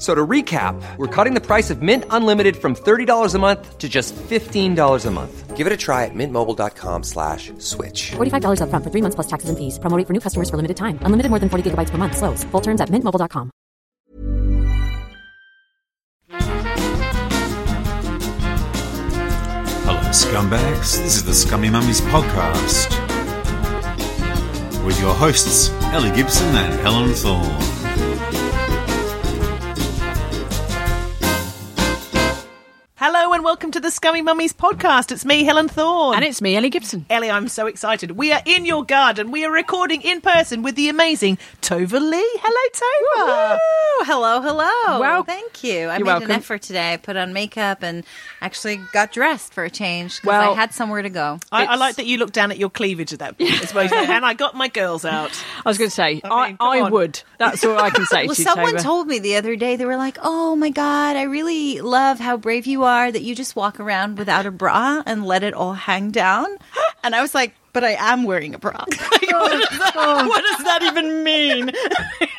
F- So to recap, we're cutting the price of Mint Unlimited from $30 a month to just $15 a month. Give it a try at mintmobile.com slash switch. $45 upfront for three months plus taxes and fees. Promoting for new customers for limited time. Unlimited more than 40 gigabytes per month. Slows. Full terms at mintmobile.com. Hello, scumbags. This is the Scummy Mummies podcast with your hosts, Ellie Gibson and Helen Thorne. Hello and welcome to the Scummy Mummies podcast. It's me, Helen Thorne. And it's me, Ellie Gibson. Ellie, I'm so excited. We are in your garden. We are recording in person with the amazing Tova Leigh. Hello, Tova. Ooh, hello, hello. Well, thank you. I you're made welcome. an effort today. I put on makeup and actually got dressed for a change because Well, I had somewhere to go. I, I like that you look down at your cleavage at that point as well. and I got my girls out. I was going to say, I, mean, I, on. would. That's all I can say Well, to you, someone Tova. told me the other day, they were like, oh my God, I really love how brave you are that you just walk around without a bra and let it all hang down. And I was like, but I am wearing a bra. Oh, oh. what, does that, even mean? and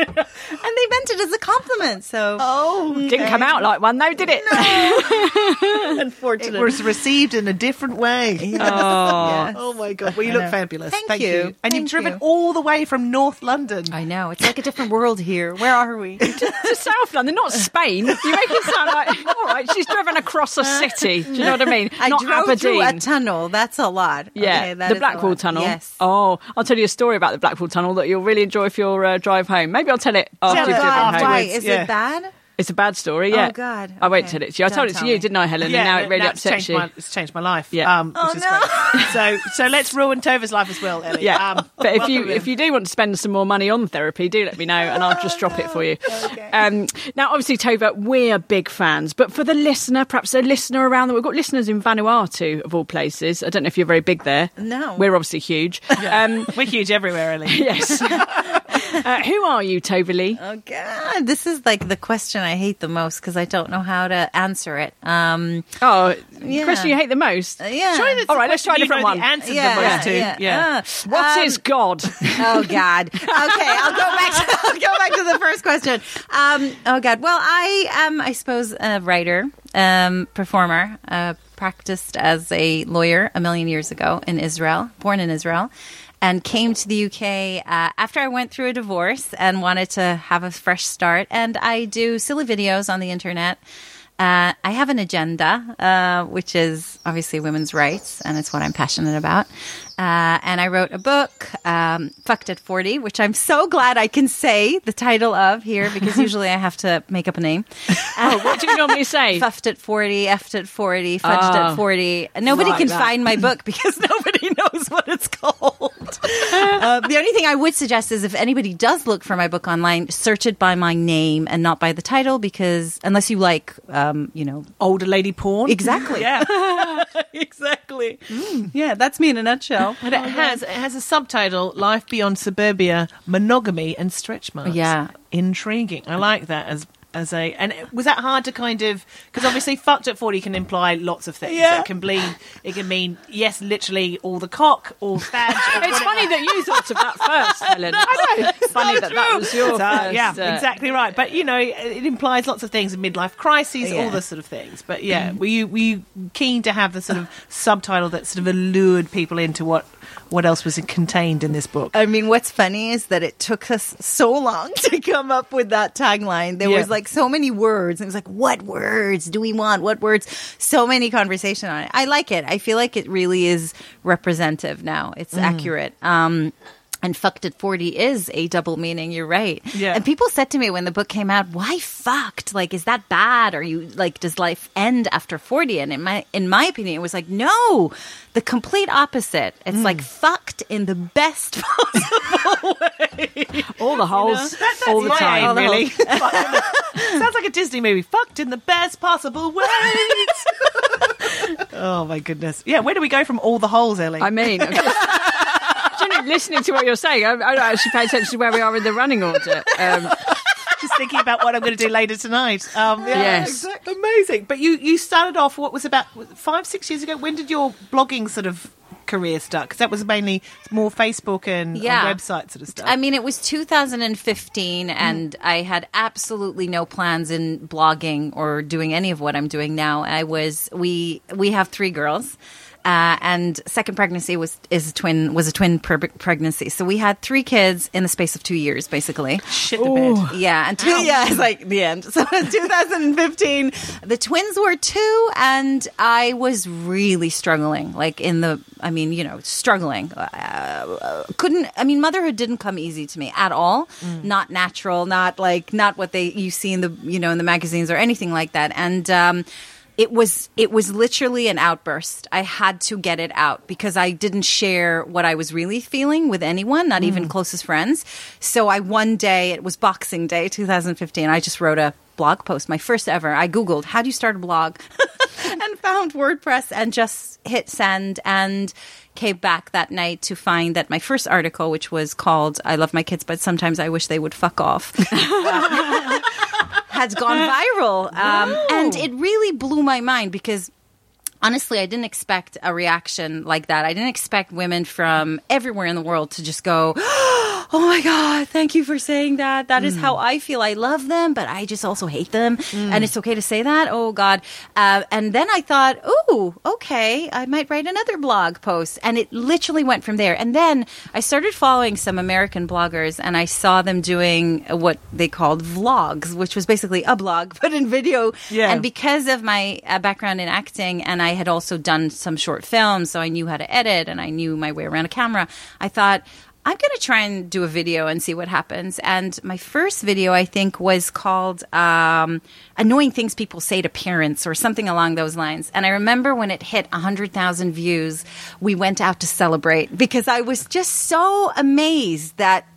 they meant it as a compliment. So, Oh, Didn't come out like one, though, did it? it unfortunately. was received in a different way. Oh. Oh my god! Well, you I look know. fabulous. Thank you. And you've driven you. all the way from North London. I know. It's like a different world here. Where are we? to South London, not Spain. You make it sound like, all right, she's driven across a city. Do you know what I mean? I not drove Aberdeen. through a tunnel. That's a lot. yeah, Okay, that the is a Blackwall. Tunnel. Yes. Oh, I'll tell you a story about the Blackwall Tunnel that you'll really enjoy for your uh, drive home. Maybe I'll tell it after Tell you've it driven God, afterwards. home. why? Is yeah. it bad? It's a bad story, yeah. Oh, God. I won't tell it to you. I Don't told it to you, me. didn't I, Helen? and now it really that's upsets changed you. My, it's changed my life. Yeah. Um, which Oh, is no. great. So, so let's ruin Tova's life as well, Ellie. Yeah, Um, but if you in. if you do want to spend some more money on therapy, do let me know, and I'll just drop it for you. Um, now, obviously, Tova, we're big fans, but for the listener, perhaps a listener around the we've got listeners in Vanuatu of all places. I don't know if you're very big there. No. we're obviously huge. Um, we're huge everywhere, Ellie. yes. uh, who are you, Tova Leigh? Oh God, this is like the question I hate the most because I don't know how to answer it. Um, Oh, Yeah. question you hate the most. Uh, yeah. Surely that's All the right, let's try a question different one. The answer yeah, the most to. yeah. Yeah. Uh, What um, is God? Oh God. Okay, I'll go back. To, I'll go back to the first question. Um, oh God. Well, I am, I suppose, a writer, um, performer. Uh, practiced as a lawyer a million years ago in Israel, born in Israel. And came to the UK uh, after I went through a divorce and wanted to have a fresh start. And I do silly videos on the internet. Uh, I have an agenda, uh, which is obviously women's rights, and it's what I'm passionate about. Uh, and I wrote a book, um, Fucked at 40, which I'm so glad I can say the title of here because usually I have to make up a name. oh, what do you normally say? Fuffed at 40, effed at 40, fudged Ah. at 40. Nobody Like can that. find my book because nobody knows what it's called. uh, the only thing I would suggest is if anybody does look for my book online, search it by my name and not by the title because unless you like, um, you know, Older lady porn. Exactly. Yeah. exactly. yeah, that's me in a nutshell. But it oh, has it has a subtitle: "Life Beyond Suburbia: Monogamy and Stretch Marks." Yeah. intriguing. I like that as as a. And was that hard to kind of because obviously "fucked at 40 can imply lots of things. Yeah. It can mean it can mean yes, literally all the cock, all badge. It's funny that you thought of that first, Helen. I know. It's funny that that was your So, first. yeah, uh, exactly right. But you know, it, it implies lots of things: midlife crises, Yeah. all this sort of things. But yeah, were you were you keen to have the sort of subtitle that sort of allured people into what what else was contained in this book? I mean, what's funny is that it took us so long to come up with that tagline. There Yeah. was like so many words. And it was like, what words do we want? What words? So many conversation on it. I like it. I feel like it really is representative now. It's accurate. Um, And fucked at 40 is a double meaning. You're right. Yeah. And people said to me when the book came out, why fucked? Like, is that bad? Are you like, does life end after 40? And in my, in my opinion, it was like, no, the complete opposite. It's Mm. like fucked in the best possible way. All the holes, That- that's all the time. really. The- Sounds like a Disney movie. Fucked in the best possible way. oh my goodness. Yeah, where do we go from all the holes, Ellie? I mean, I'm just, generally listening to what you're saying, I, I don't actually pay attention to where we are in the running order. Um, just thinking about what I'm going to do later tonight. Um, yeah, Yes. exactly. Amazing. But you, you started off, what was about five, six years ago? When did your blogging sort of career start? Because that was mainly more Facebook and on Yeah. website sort of stuff. I mean, it was 2015, and I had absolutely no plans in blogging or doing any of what I'm doing now. I was we we have three girls. Uh, and second pregnancy was is a twin was a twin pre- pregnancy, so we had three kids in the space of two years, basically. Shit the bed. Yeah, and two, yeah, it's like the end. So in 2015, the twins were two, and I was really struggling. Like in the, I mean, you know, struggling. Uh, couldn't. I mean, motherhood didn't come easy to me at all. Not natural. Not like not what they you see in the you know in the magazines or anything like that. And um, it was it was literally an outburst. I had to get it out because I didn't share what I was really feeling with anyone, not even mm. closest friends. So I one day it was Boxing Day 2015. I just wrote a blog post, my first ever. I googled how do you start a blog and found WordPress and just hit send and came back that night to find that my first article which was called I love my kids but sometimes I wish they would fuck off had gone viral. Um, and it really blew my mind because honestly, I didn't expect a reaction like that. I didn't expect women from everywhere in the world to just go, Oh my God, thank you for saying that. That is how I feel. I love them, but I just also hate them. And it's okay to say that. Oh God. Uh, and then I thought, Oh, okay, I might write another blog post. And it literally went from there. And then I started following some American bloggers and I saw them doing what they called vlogs, which was basically a blog, but in video. Yeah. And because of my uh, background in acting and I had also done some short films, so I knew how to edit and I knew my way around a camera, I thought, I'm going to try and do a video and see what happens. And my first video, I think, was called um, Annoying Things People Say to Parents or something along those lines. And I remember when it hit 100,000 views, we went out to celebrate because I was just so amazed that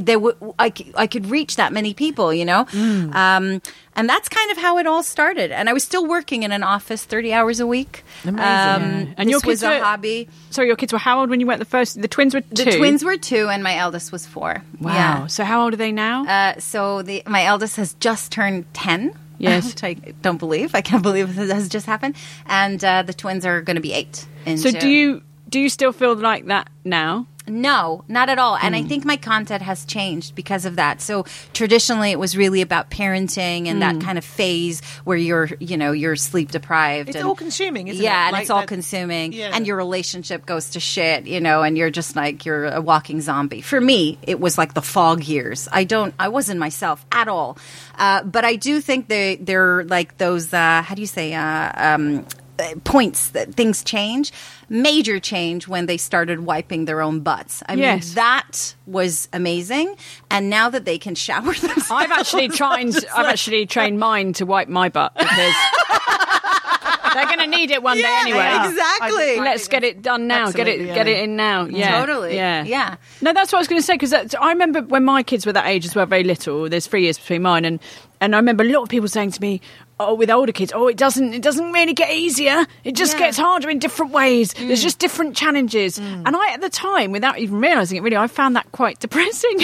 there w- I, c- I could reach that many people, you know? Um, and that's kind of how it all started. And I was still working in an office 30 hours a week. Amazing. Um, And your this was kids a were- hobby. so your kids were how old when you went the first? The twins were two. The twins were two, and my eldest was four. Wow. Yeah. So how old are they now? Uh, so the my eldest has just turned 10. Yes. Which I don't believe. I can't believe this has just happened. And uh, the twins are going to be eight. In so do you do you still feel like that now? No, not at all. And I Hmm. think my content has changed because of that. So traditionally it was really about parenting and Hmm. that kind of phase where you're, you know, you're sleep deprived. It's and, all consuming, isn't it? yeah, and Like it's all that- consuming. Yeah. And your relationship goes to shit, you know, and you're just like you're a walking zombie. For me, it was like the fog years. I don't I wasn't myself at all. Uh, but I do think they they're like those uh, how do you say uh, um, Uh, points that things change major change when they started wiping their own butts i Yes. mean that was amazing and now that they can shower themselves I've actually tried. I've actually trained mine to wipe my butt because they're going to need it one day anyway. are. exactly Let's get it done now. Get it, Absolutely, get it in now. Yeah, Totally. Yeah, Yeah. No, that's what I was going to say because I remember when my kids were that age as well, very little. There's three years between mine, and and I remember a lot of people saying to me, "Oh, with older kids, oh, it doesn't, it doesn't really get easier. It just Yeah. gets harder in different ways. There's mm. just different challenges." Mm. And I, at the time, without even realizing it, really, I found that quite depressing.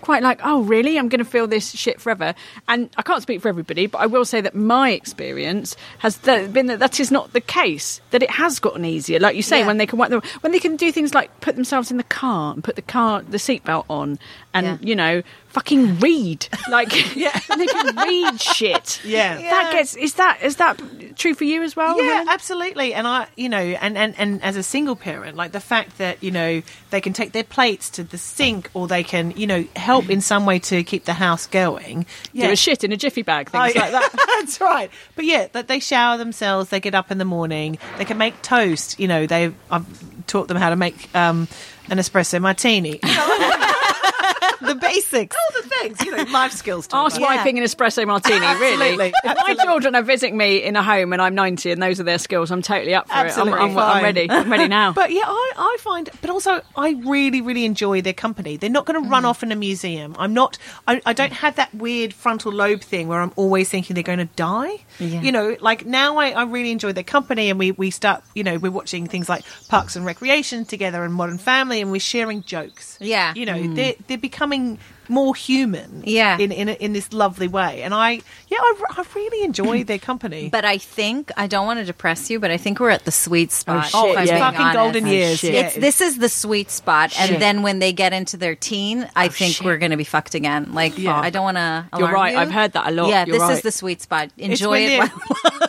quite like, oh, really? I'm going to feel this shit forever. And I can't speak for everybody, but I will say that my experience has th- been that that is not the case. That it has gotten easier, like you say, Yeah. when they can when they can do things like put themselves in the car and put the car the seatbelt on, and Yeah. you know, fucking read, like yeah, they can read shit. Yeah. that gets is that is that true for you as well? Yeah, Helen? absolutely. And I, you know, and, and, and as a single parent, like the fact that, you know, they can take their plates to the sink or they can, you know, help in some way to keep the house going. do a shit in a jiffy bag, things Oh, like that. That's right. But yeah, that they shower themselves, they get up in the morning, they can make toast. You know, they I've taught them how to make um, an espresso martini. the basics. All the things, you know, life skills. Arse Tova. wiping an espresso martini, really. If my children are visiting me in a home and I'm 90 and those are their skills, I'm totally up for Absolutely it. I'm, I'm. I'm ready. I'm ready now. But yeah, I, I find, but also I really, really enjoy their company. They're not going to Mm. run off in a museum. I'm not, I, I don't have that weird frontal lobe thing where I'm always thinking they're going to die. Yeah. You know, like now I, I really enjoy their company and we, we start, you know, we're watching things like Parks and Recreation together and Modern Family and we're sharing jokes. Yeah. You know, they're, they're becoming more human Yeah. in, in, in this lovely way. And I, yeah, I, I really enjoy their company. But I think I don't want to depress you, but I think we're at the sweet oh, spot. Oh, if I'm yeah. fucking honest. golden years. shit. Yeah. It's this is the sweet spot, Shit. and then when they get into their teen, I oh, think shit. we're going to be fucked again. Like, Yeah. I don't want to. You're right, I've heard that a lot. Yeah, You're this is the sweet spot. Enjoy it.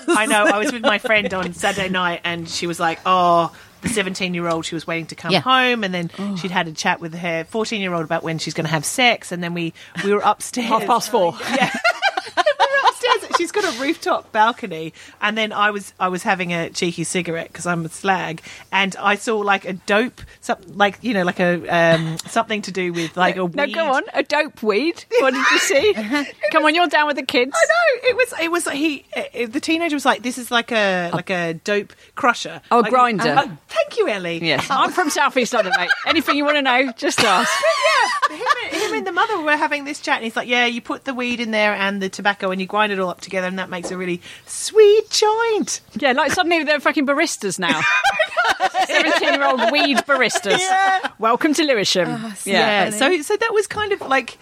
I know. I was with my friend on Saturday night, and she was like, "Oh." The 17 year old, she was waiting to come Yeah. home, and then oh. she'd had a chat with her 14 year old about when she's going to have sex. And then we, we were upstairs. Half past four. Yeah. We were upstairs. She's got a rooftop balcony, and then I was I was having a cheeky cigarette because I'm a slag, and I saw like a dope, something like you know, like a um, something to do with like a No, go on. A dope weed. What did you see? Come on, you're down with the kids. I know it was. It was. He. Uh, the teenager was like, "This is like a like a dope crusher." Oh, Like, grinder. uh, thank you, Ellie. Yes, I'm from Southeast London, mate. Anything you want to know, just ask. yeah. Him him and the mother were having this chat, and he's like, "Yeah, you put the weed in there and the tobacco, and you grind it all up together, and that makes a really sweet joint." Yeah, like suddenly they're fucking baristas now. 17 year old weed baristas. Welcome to Lewisham. Oh, yeah. So, so that was kind of like.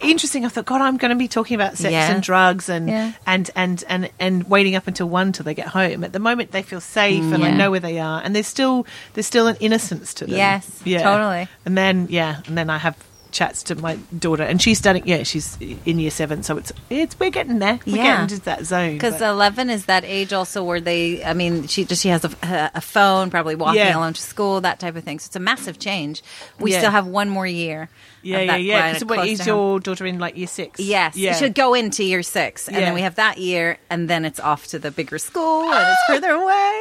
Interesting. I thought, God, I'm going to be talking about sex Yeah. and drugs and, Yeah. and and and and waiting up until one till they get home. At the moment, they feel safe and I know where they are, and there's still there's still an innocence to them. Yes, yeah, totally. And then yeah, and then I have chats to my daughter, and she's done it. Yeah, she's in year seven, so it's it's we're getting there. We're Yeah. getting into that zone. Because 11 is that age also where they, I mean, she just she has a, a phone, probably walking Yeah. alone to school, that type of thing. So it's a massive change. We Yeah. still have one more year. yeah, yeah, yeah. Because what is home. your daughter in like year six? Yes, yeah. should go into year six, and then we have that year, and then it's off to the bigger school, and it's further away.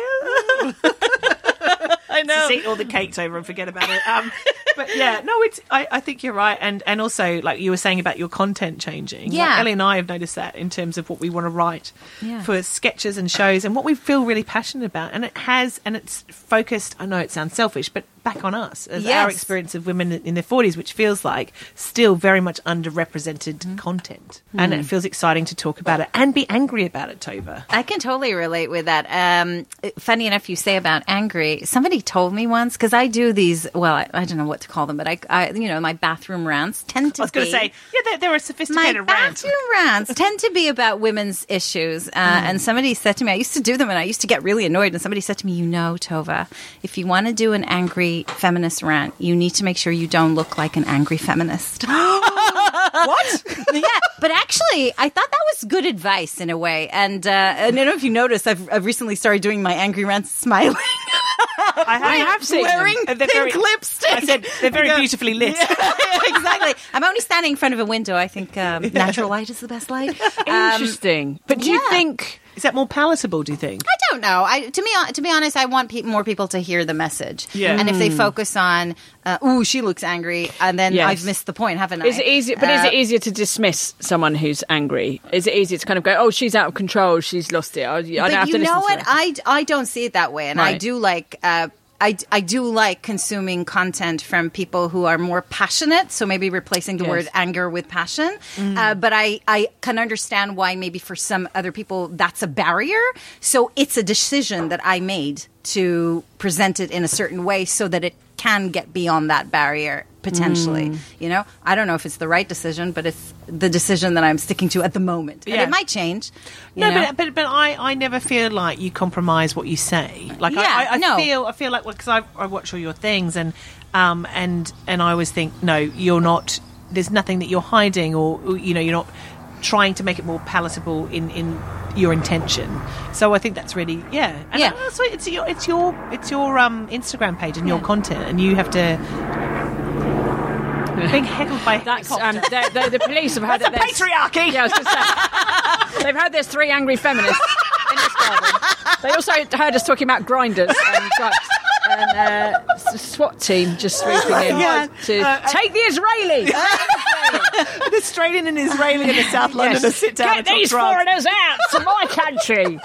I know. Just eat all the cakes over and forget about it. Um, but yeah, no, it's. I, I think you're right, and and also like you were saying about your content changing. Like, Yeah. Ellie and I have noticed that in terms of what we want to write Yeah. for sketches and shows, and what we feel really passionate about, and it has, and it's focused. I know it sounds selfish, but back on us as our experience of women in their 40s, which feels like still very much underrepresented Mm-hmm. content, and it feels exciting to talk about it and be angry about it, Tova. I can totally relate with that. Um, funny enough, you say about angry. Somebody told me once because I do these. Well, I, I don't know what to call them, but I, I, you know, my bathroom rants tend to. I was going to say, yeah, they're, they're a my sophisticated rant. bathroom rants tend to be about women's issues. Uh, And somebody said to me, I used to do them and I used to get really annoyed. And somebody said to me, You know, Tova, if you want to do an angry feminist rant, you need to make sure you don't look like an angry feminist. what? yeah, but actually, I thought that was good advice in a way. And, uh, and I don't know if you noticed, I've, I've recently started doing my angry rants smiling. I have, I have seen. Wearing they're pink very- lipstick. I said they're very Yeah. beautifully lit. exactly. I'm only standing in front of a window. I think um, natural light is the best light. Um, Interesting. but do you think. Is that more palatable? Do you think? I don't know. I to me to be honest, I want pe- more people to hear the message. Yeah. And if they focus on, uh, "Ooh, she looks angry," and then Yes. I've missed the point, haven't I? Is it easier? But is Uh, it easier to dismiss someone who's angry? Is it easier to kind of go, "Oh, she's out of control. She's lost it. I, I don't But have you to listen know what? I, I don't see it that way, and I do like. Uh, I, I do like consuming content from people who are more passionate. So maybe replacing the Yes. word anger with passion. Uh, but I, I can understand why maybe for some other people that's a barrier. So it's a decision that I made to present it in a certain way so that it can get beyond that barrier potentially. You know, I don't know if it's the right decision, but it's the decision that I'm sticking to at the moment. And Yeah. it might change. No, know? but, but but I, I never feel like you compromise what you say. Like Yeah, I, I, I no. feel I feel like because I, I watch all your things and um and and I always think no, you're not. There's nothing that you're hiding or you know you're not trying to make it more palatable in in your intention. So I think that's really yeah. And Yeah. Also, it's your it's your it's your um Instagram page and your content, and you have to. Being heckled by That's um, the, the, the police have had That's that a there's patriarchy. Yeah, I was going to say they've heard there's three angry feminists in this garden. They also heard us talking about grinders and drugs. And uh, SWAT team just sweeping in Yeah. to Uh, take the Israeli. the Australian and Israeli in the South Londoners sit down Get and talk these drugs. foreigners out to my country.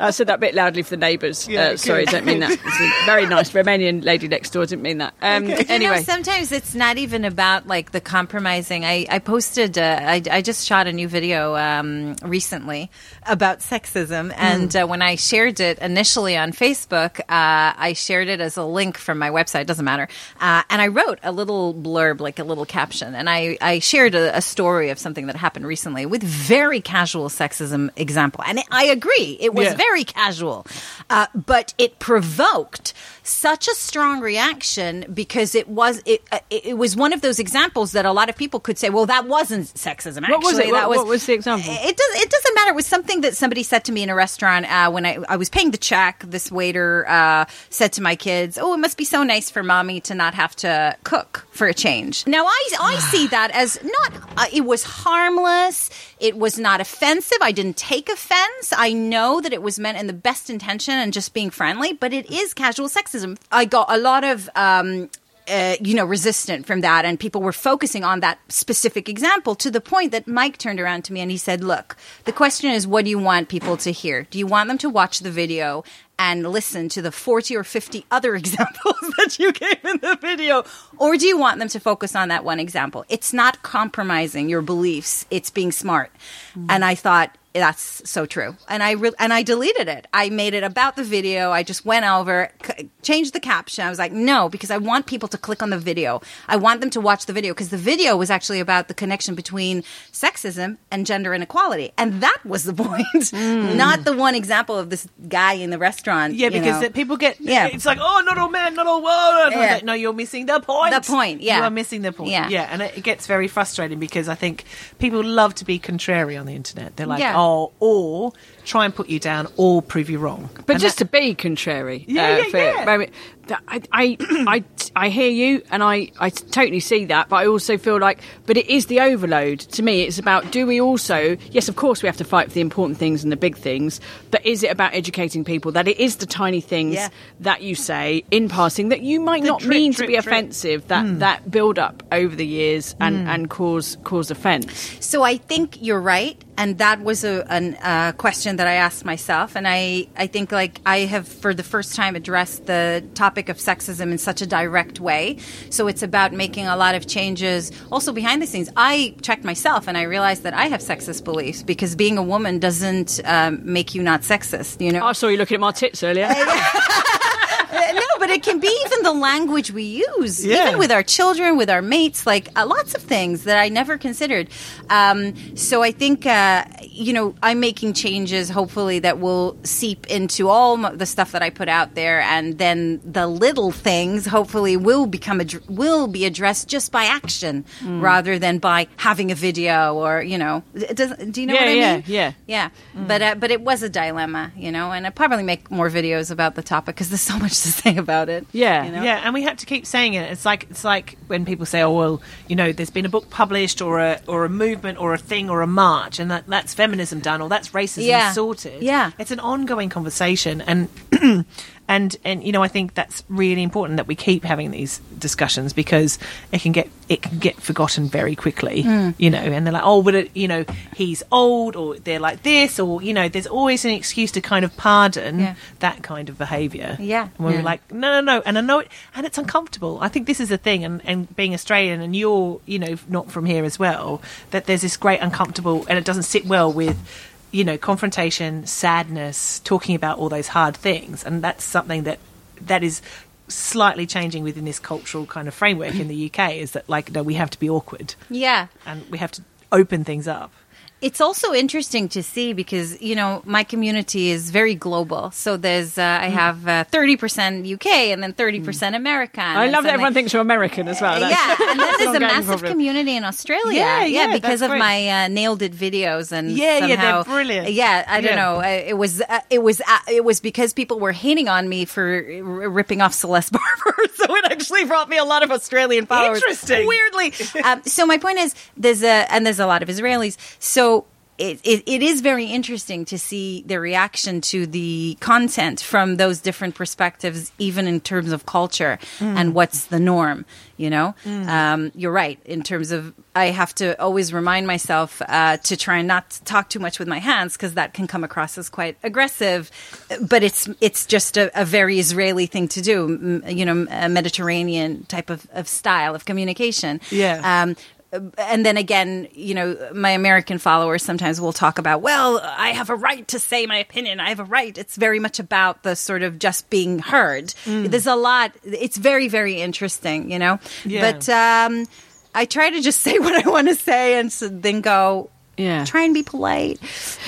I said that a bit loudly for the neighbours. Yeah, uh, sorry, good. don't mean that. It's a very nice Romanian lady next door. Didn't mean that. Um, You know, Anyway, sometimes it's not even about like the compromising. I, I posted, uh, I, I just shot a new video um, recently about sexism. And uh, when I shared it initially on Facebook, uh, I shared it as a link from my website, doesn't matter. Uh, and I wrote a little blurb, like a little caption. And I, I shared a, a story of something that happened recently with very casual sexism example. And I agree, it was Yeah. very casual. Uh, but it provoked such a strong reaction because it was it, uh, it was one of those examples that a lot of people could say, well, that wasn't sexism. Actually, What was it? That What- what was the example? It does. It doesn't matter. It was something that somebody said to me in a restaurant uh, when I, I was paying the check. This waiter uh, said to my kids, "Oh, it must be so nice for mommy to not have to cook for a change." Now, I I see that as not. Uh, it was harmless. It was not offensive. I didn't take offense. I know that it was meant in the best intention and just being friendly, but it is casual sexism. I got a lot of. Um, uh, you know, resistant from that, and people were focusing on that specific example to the point that Mike turned around to me and he said, "Look, the question is, what do you want people to hear? Do you want them to watch the video and listen to the forty or fifty other examples that you gave in the video, or do you want them to focus on that one example? It's not compromising your beliefs; it's being smart." And I thought that's so true. And I re- and I deleted it. I made it about the video. I just went over, c- changed the caption. I was like, no, because I want people to click on the video. I want them to watch the video because the video was actually about the connection between sexism and gender inequality, and that was the point, mm. not the one example of this guy in the restaurant. Yeah, because know. people get. Yeah. it's like, oh, not all men, not all women. Yeah. Like, No, you're missing the point. The point, yeah. you are missing the point. Yeah. yeah, and it, it gets very frustrating because I think people love to be contrary on the internet. They're like, Yeah. oh, or try and put you down, or prove you wrong. But And just that- to be contrary, Yeah, uh, yeah, for yeah. moment, that- I, I, I, I hear you, and I, I totally see that. But I also feel like, but it is the overload. To me, it's about do we also? Yes, of course, we have to fight for the important things and the big things. But is it about educating people that it is the tiny things Yeah. that you say in passing that you might The not drip, mean to be drip. offensive that that build up over the years and and cause cause offence. So I think you're right, and that was a an, uh, question that I asked myself, and I I think like I have for the first time addressed the topic of sexism in such a direct way. So it's about making a lot of changes. Also behind the scenes, I checked myself, and I realized that I have sexist beliefs because being a woman doesn't um, make you not sexist. You know, I saw you looking at my tits earlier. No, but it can be even the language we use, Yeah. even with our children, with our mates, like uh, lots of things that I never considered. Um, so I think, uh, you know, I'm making changes, hopefully, that will seep into all the stuff that I put out there, and then the little things, hopefully, will become ad- will be addressed just by action rather than by having a video or you know. Does, do you know Yeah, what I yeah, mean? yeah. Yeah, but uh, but it was a dilemma, you know, and I probably make more videos about the topic because there's so much to say about it. Yeah. you know? Yeah, and we have to keep saying it. It's like it's like when people say, "Oh, well, you know, there's been a book published, or a or a movement, or a thing, or a march, and that that's feminism done, or that's racism Yeah. sorted." Yeah. it's an ongoing conversation, and and and you know, I think that's really important that we keep having these discussions because it can get it can get forgotten very quickly. Hmm. You know, and they're like, "Oh, but it, you know, he's old," or they're like this, or you know, there's always an excuse to kind of pardon Yeah. that kind of behaviour. Yeah. and we're Yeah. like, no, no, no. And I know it, and it's uncomfortable. I think this is the thing, and, and being Australian, and you're, you know, not from here as well, that there's this great uncomfortable, and it doesn't sit well with, you know, confrontation, sadness, talking about all those hard things, and that's something that that is slightly changing within this cultural kind of framework in the UK. Is that like, no, we have to be awkward, yeah. and we have to open things up. It's also interesting to see because you know my community is very global. So there's uh. I have uh, thirty percent UK and then thirty percent American. I love that everyone thinks you're American as well. That's- yeah, and then that's there's a massive problem. community in Australia. Yeah, yeah, because of great. my uh, nailed it videos and Yeah, yeah, they're brilliant. Yeah, I don't Yeah. know. Uh, It was uh, it was uh, it was because people were hating on me for r- ripping off Celeste Barber, so it actually brought me a lot of Australian followers. Interesting. weirdly. um, so my point is, there's a and there's a lot of Israelis. So it, it, it is very interesting to see the reaction to the content from those different perspectives, even in terms of culture and what's the norm. You know, um, you're right in terms of I have to always remind myself uh, to try and not to talk too much with my hands because that can come across as quite aggressive. But it's it's just a, a very Israeli thing to do. m- You know, a Mediterranean type of, of style of communication. Yeah. Um, and then again, you know, my American followers sometimes will talk about, well, I have a right to say my opinion. I have a right. It's very much about the sort of just being heard. Mm. There's a lot. It's very, very interesting, you know? Yeah. But um, I try to just say what I want to say and so then go, Yeah. try and be polite.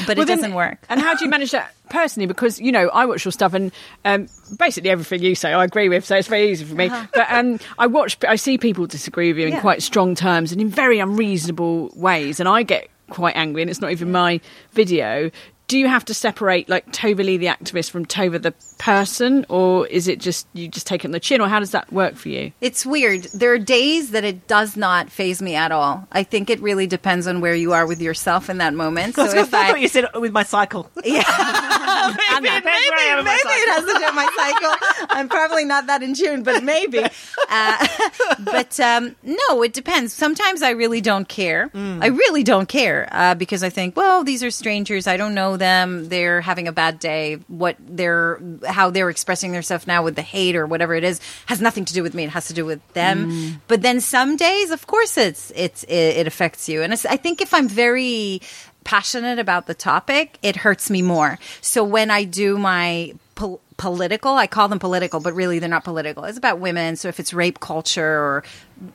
But Well, it then- doesn't work. And how do you manage that personally? Because you know, I watch your stuff, and um, basically everything you say, I agree with. So it's very easy for me. But um, I watch, I see people disagree with you in Yeah. quite strong terms and in very unreasonable ways, and I get quite angry. And it's not even my video. Do you have to separate like Tova Leigh, the activist, from Tova the person, or is it just you just take it on the chin, or how does that work for you? It's weird. There are days that it does not phase me at all. I think it really depends on where you are with yourself in that moment. So I if thought I, you said with my cycle. yeah. And maybe, that- that's where I am maybe it has to do with my cycle. I'm probably not that in tune, but maybe. Uh, but um, no, it depends. Sometimes I really don't care. I really don't care uh, because I think, well, these are strangers. I don't know them. They're having a bad day. What they're, how they're expressing themselves now with the hate or whatever it is, has nothing to do with me. It has to do with them. Mm. But then some days, of course, it's it's it, it affects you. And I think if I'm very passionate about the topic, it hurts me more. So when I do my pol- political, I call them political, but really they're not political. It's about women. So if it's rape culture or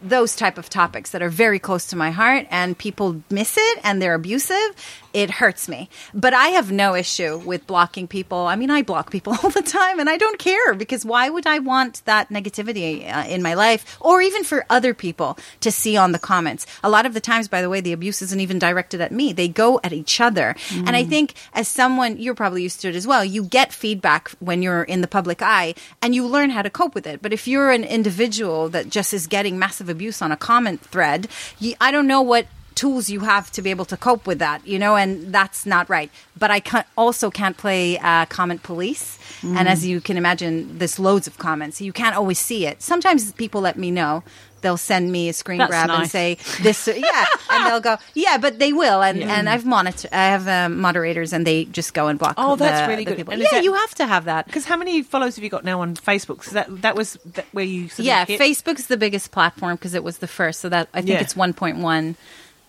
those type of topics that are very close to my heart and people miss it and they're abusive, it hurts me. But I have no issue with blocking people. I mean, I block people all the time and I don't care because why would I want that negativity uh, in my life or even for other people to see on the comments? A lot of the times, by the way, the abuse isn't even directed at me. They go at each other. And I think as someone, you're probably used to it as well, you get feedback when you're in the public eye and you learn how to cope with it. But if you're an individual that just is getting massive abuse on a comment thread, you, I don't know what tools you have to be able to cope with that, you know, and that's not right. But I can't, also can't play uh, comment police. And as you can imagine, there's loads of comments. You can't always see it. Sometimes people let me know. They'll send me a screen That's grab and say this, yeah, and they'll go, yeah, but they will, and and I've monitor, I have um, moderators, and they just go and block. Oh, that's the- really good. people. And Yeah, that- you have to have that. Because how many followers have you got now on Facebook? So that that was that where you sort Yeah, hit- Facebook's the biggest platform because it was the first, so that I think Yeah. it's 1.1.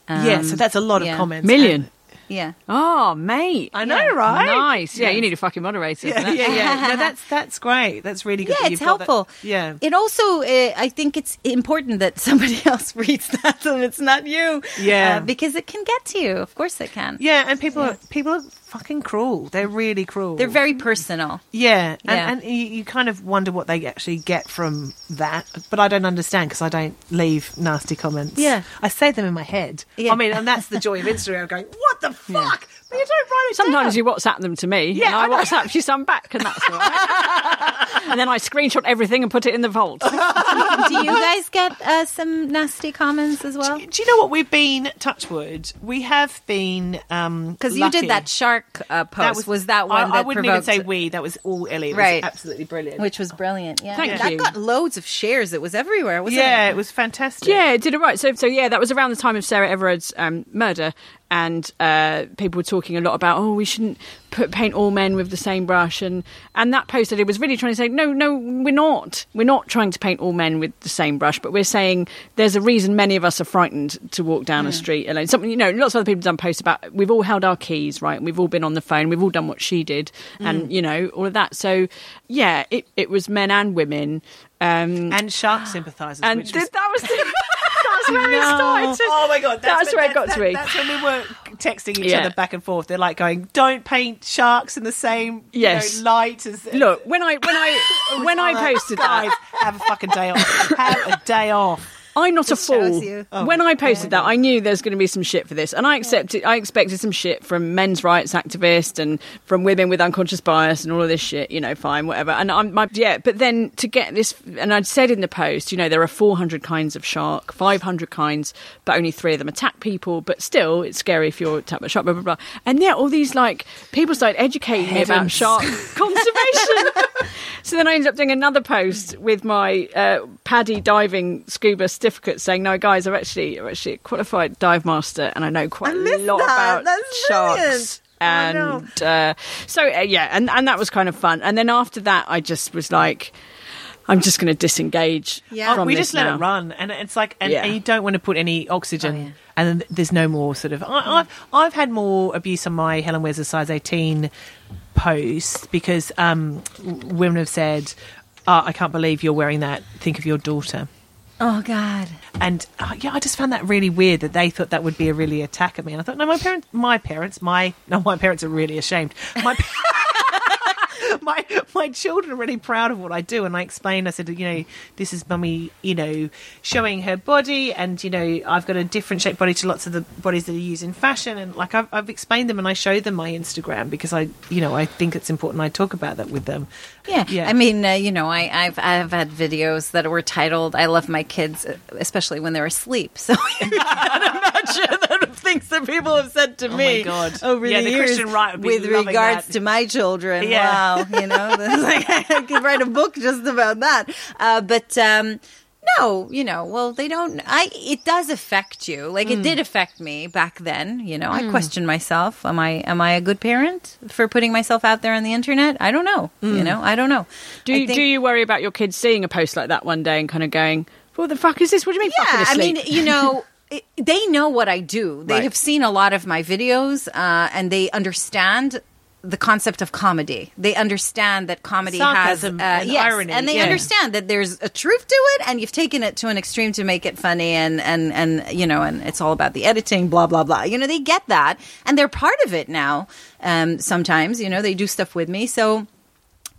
yeah, so um, that's a lot of comments. Million. Yeah. Oh, mate. I know, right? Nice. Yeah, you need a fucking moderator. for Yeah, yeah, yeah. No, that's that's great. That's really good. Yeah, it's you've that- helpful. Yeah. It also, uh, I think it's important that somebody else reads that and it's not you. Yeah. Uh, because it can get to you. Of course it can. Yeah, and people are people are fucking cruel. They're really cruel. They're very personal. yeah, and, Yeah. and you, you kind of wonder what they actually get from that. But I don't understand because I don't leave nasty comments. Yeah. I say them in my head. Yeah. I mean, and that's the joy of Instagram. Going, what the fuck? But you don't write it Sometimes down. you WhatsApp them to me, Yeah, and I I. WhatsApp you some back, and that's all right. and then I screenshot everything and put it in the vault. Do you guys get uh, some nasty comments as well? Do you know what we've been? Touchwood. We have been um Because you did that shark uh, post. was, that one I, that I wouldn't provoked, even say we. That was all Ellie. It Right. was absolutely brilliant. which was brilliant. Yeah, Thank that you. got loads of shares. It was everywhere, wasn't yeah, it? it was fantastic. Yeah, it did it right. So, so yeah, that was around the time of Sarah Everard's um, murder, and uh, people were talking a lot about, oh, we shouldn't put paint all men with the same brush, and and that post that it was really trying to say, no, no, we're not, we're not trying to paint all men with the same brush, but we're saying there's a reason many of us are frightened to walk down a street alone. Something you know, lots of other people have done posts about. We've all held our keys, right? We've all been on the phone. We've all done what she did, and you know, all of that. So, yeah, it it was men and women. Um, and shark sympathisers. and which th- was that was that's where it No. started. Oh my god, that's, when- where it got that- to me. That's when we were texting each Yeah. other back and forth. They're like going, "Don't paint sharks in the same you know, light as." Look, when I when I when I posted guys, that, have a fucking day off. have a day off. I'm not a fool. you. Oh, when I posted that, I knew there's going to be some shit for this, and I accepted. I expected some shit from men's rights activists and from women with unconscious bias and all of this shit. You know, fine, whatever. And I'm my yeah, but then to get this, and I'd said in the post, you know, there are 400 kinds of shark, 500 kinds, but only three of them attack people. But still, it's scary if you're attacked by shark. Blah blah blah. And yeah, all these like people started educating me about Heavens. shark conservation. So then I ended up doing another post with my uh, PADI diving scuba certificate saying, "No, guys, I'm actually I'm actually a qualified dive master, and I know quite a lot that. about That's sharks." brilliant. Oh, And uh, so uh, yeah, and and that was kind of fun. And then after that, I just was like, "I'm just going to disengage." Yeah. from we this just let now. it run, and it's like, and, Yeah. and you don't want to put any oxygen, Oh, yeah. and then there's no more sort of. I, I've I've had more abuse on my Helen wears a size 18 post because um, women have said, oh, "I can't believe you're wearing that. Think of your daughter." Oh God. And uh, yeah, I just found that really weird that they thought that would be a really attack at me. And I thought, no, my parents, my parents, my no, my parents are really ashamed. My my my children are really proud of what I do, and I explained. I said, you know, this is mummy, you know, showing her body, and you know, I've got a different shaped body to lots of the bodies that are used in fashion, and like I've, I've explained them, and I show them my Instagram because I, you know, I think it's important. I talk about that with them. Yeah, Yeah. I mean, uh, you know, I, I've I've had videos that were titled "I love my kids," uh, especially when they're asleep. So you can imagine the things that people have said to Oh me God. over Yeah, the, the years with regards that. to my children. Yeah. Wow, you know, like, I could write a book just about that. Uh, but. Um, no, you know, well, they don't. I it does affect you. Like Hmm. it did affect me back then. You know, I questioned myself. Am I am I a good parent for putting myself out there on the internet? I don't know. Hmm. You know, I don't know. Do I you, think- do you worry about your kids seeing a post like that one day and kind of going, "What the fuck is this? What do you mean Yeah, I asleep?" mean, you know, it, they know what I do. They Right. have seen a lot of my videos, uh, and they understand the concept of comedy. They understand that comedy Sarcasm has uh, and yes, irony, and they yeah. understand that there's a truth to it, and you've taken it to an extreme to make it funny, and and and you know, and it's all about the editing, blah blah blah. You know, they get that, and they're part of it now. Um, sometimes, you know, they do stuff with me, so.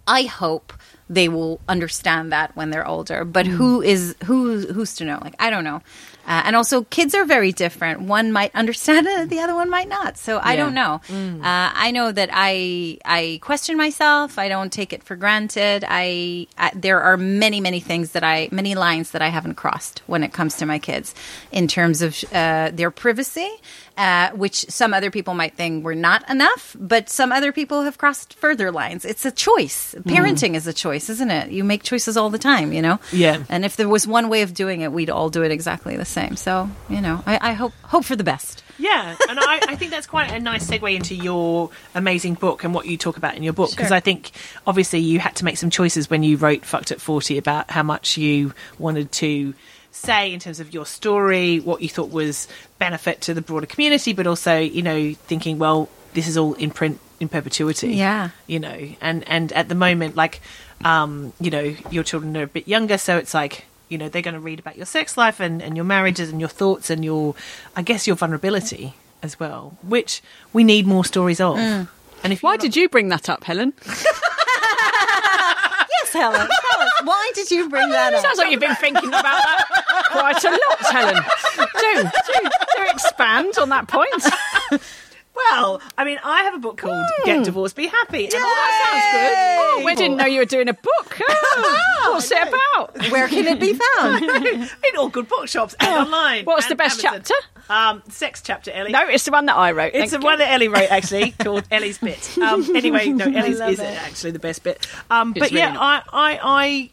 I hope they will understand that when they're older. But who is who? Who's to know? Like I don't know. Uh, and also, kids are very different. One might understand it, the other one might not. So I Yeah. don't know. Uh, I know that I I question myself. I don't take it for granted. I, I there are many many things that I many lines that I haven't crossed when it comes to my kids in terms of uh, their privacy. Uh, which some other people might think were not enough, but some other people have crossed further lines. It's a choice. Parenting is a choice, isn't it? You make choices all the time, you know. Yeah. And if there was one way of doing it, we'd all do it exactly the same. So you know, I, I hope hope for the best. Yeah, and I, I think that's quite a nice segue into your amazing book and what you talk about in your book because Sure. I think obviously you had to make some choices when you wrote "Fucked at 40 about how much you wanted to say in terms of your story, what you thought was benefit to the broader community, but also you know thinking, well, this is all in print in perpetuity. Yeah. you know, and and at the moment, like, um, you know, your children are a bit younger, so it's like. You know, they're going to read about your sex life and, and your marriages and your thoughts and your, I guess, your vulnerability as well, which we need more stories of. And if Why did you bring that up, Helen? Yes, Helen. Tell us, why did you bring that up? Sounds like you've been thinking about that quite a lot, Helen. Do, do, do expand on that point. Well, I mean, I have a book called hmm. Get Divorced, Be Happy. And Oh, that sounds good. Oh, we didn't know you were doing a book. Oh, what's it about? Where can it be found? in all good bookshops and oh, online. What's the best Amazon. chapter? Um, sex chapter, Ellie. No, it's the one that I wrote. It's the Thank one that Ellie wrote, actually, called Ellie's Bit. Um, anyway, no, Ellie's love is it. actually the best bit. Um, but really yeah, not. I, I,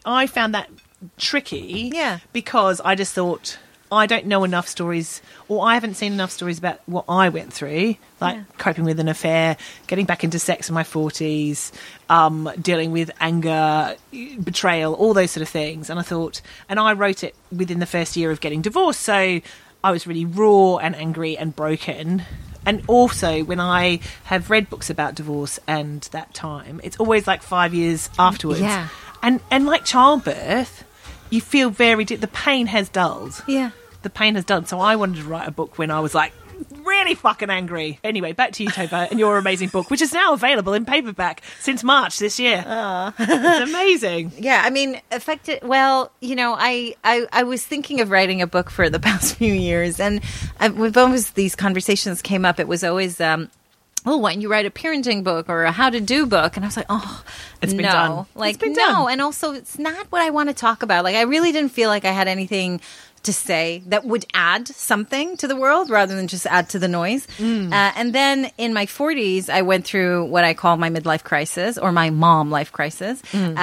I, I found that tricky. Yeah. Because I just thought I don't know enough stories, or I haven't seen enough stories about what I went through, like Yeah. coping with an affair, getting back into sex in my forties, um, dealing with anger, betrayal, all those sort of things. And I thought, and I wrote it within the first year of getting divorced, so I was really raw and angry and broken. And also, when I have read books about divorce and that time, it's always like five years afterwards. Yeah. And and like childbirth, you feel very di- the pain has dulled Yeah. the pain has dulled. So I wanted to write a book when I was like really fucking angry. Anyway, back to you, Tova, and your amazing book, which is now available in paperback since March this year. it's amazing. Yeah, I mean, affected. Well, you know, I, I I was thinking of writing a book for the past few years, and I, when always these conversations came up, it was always. Um, Oh, why don't you write a parenting book or a how to do book? And I was like, oh, It's been no. done. Like, It's been no. done. And also, it's not what I want to talk about. Like, I really didn't feel like I had anything to say that would add something to the world rather than just add to the noise. Mm. Uh, and then in my 40s, I went through what I call my midlife crisis or my mom life crisis, Mm.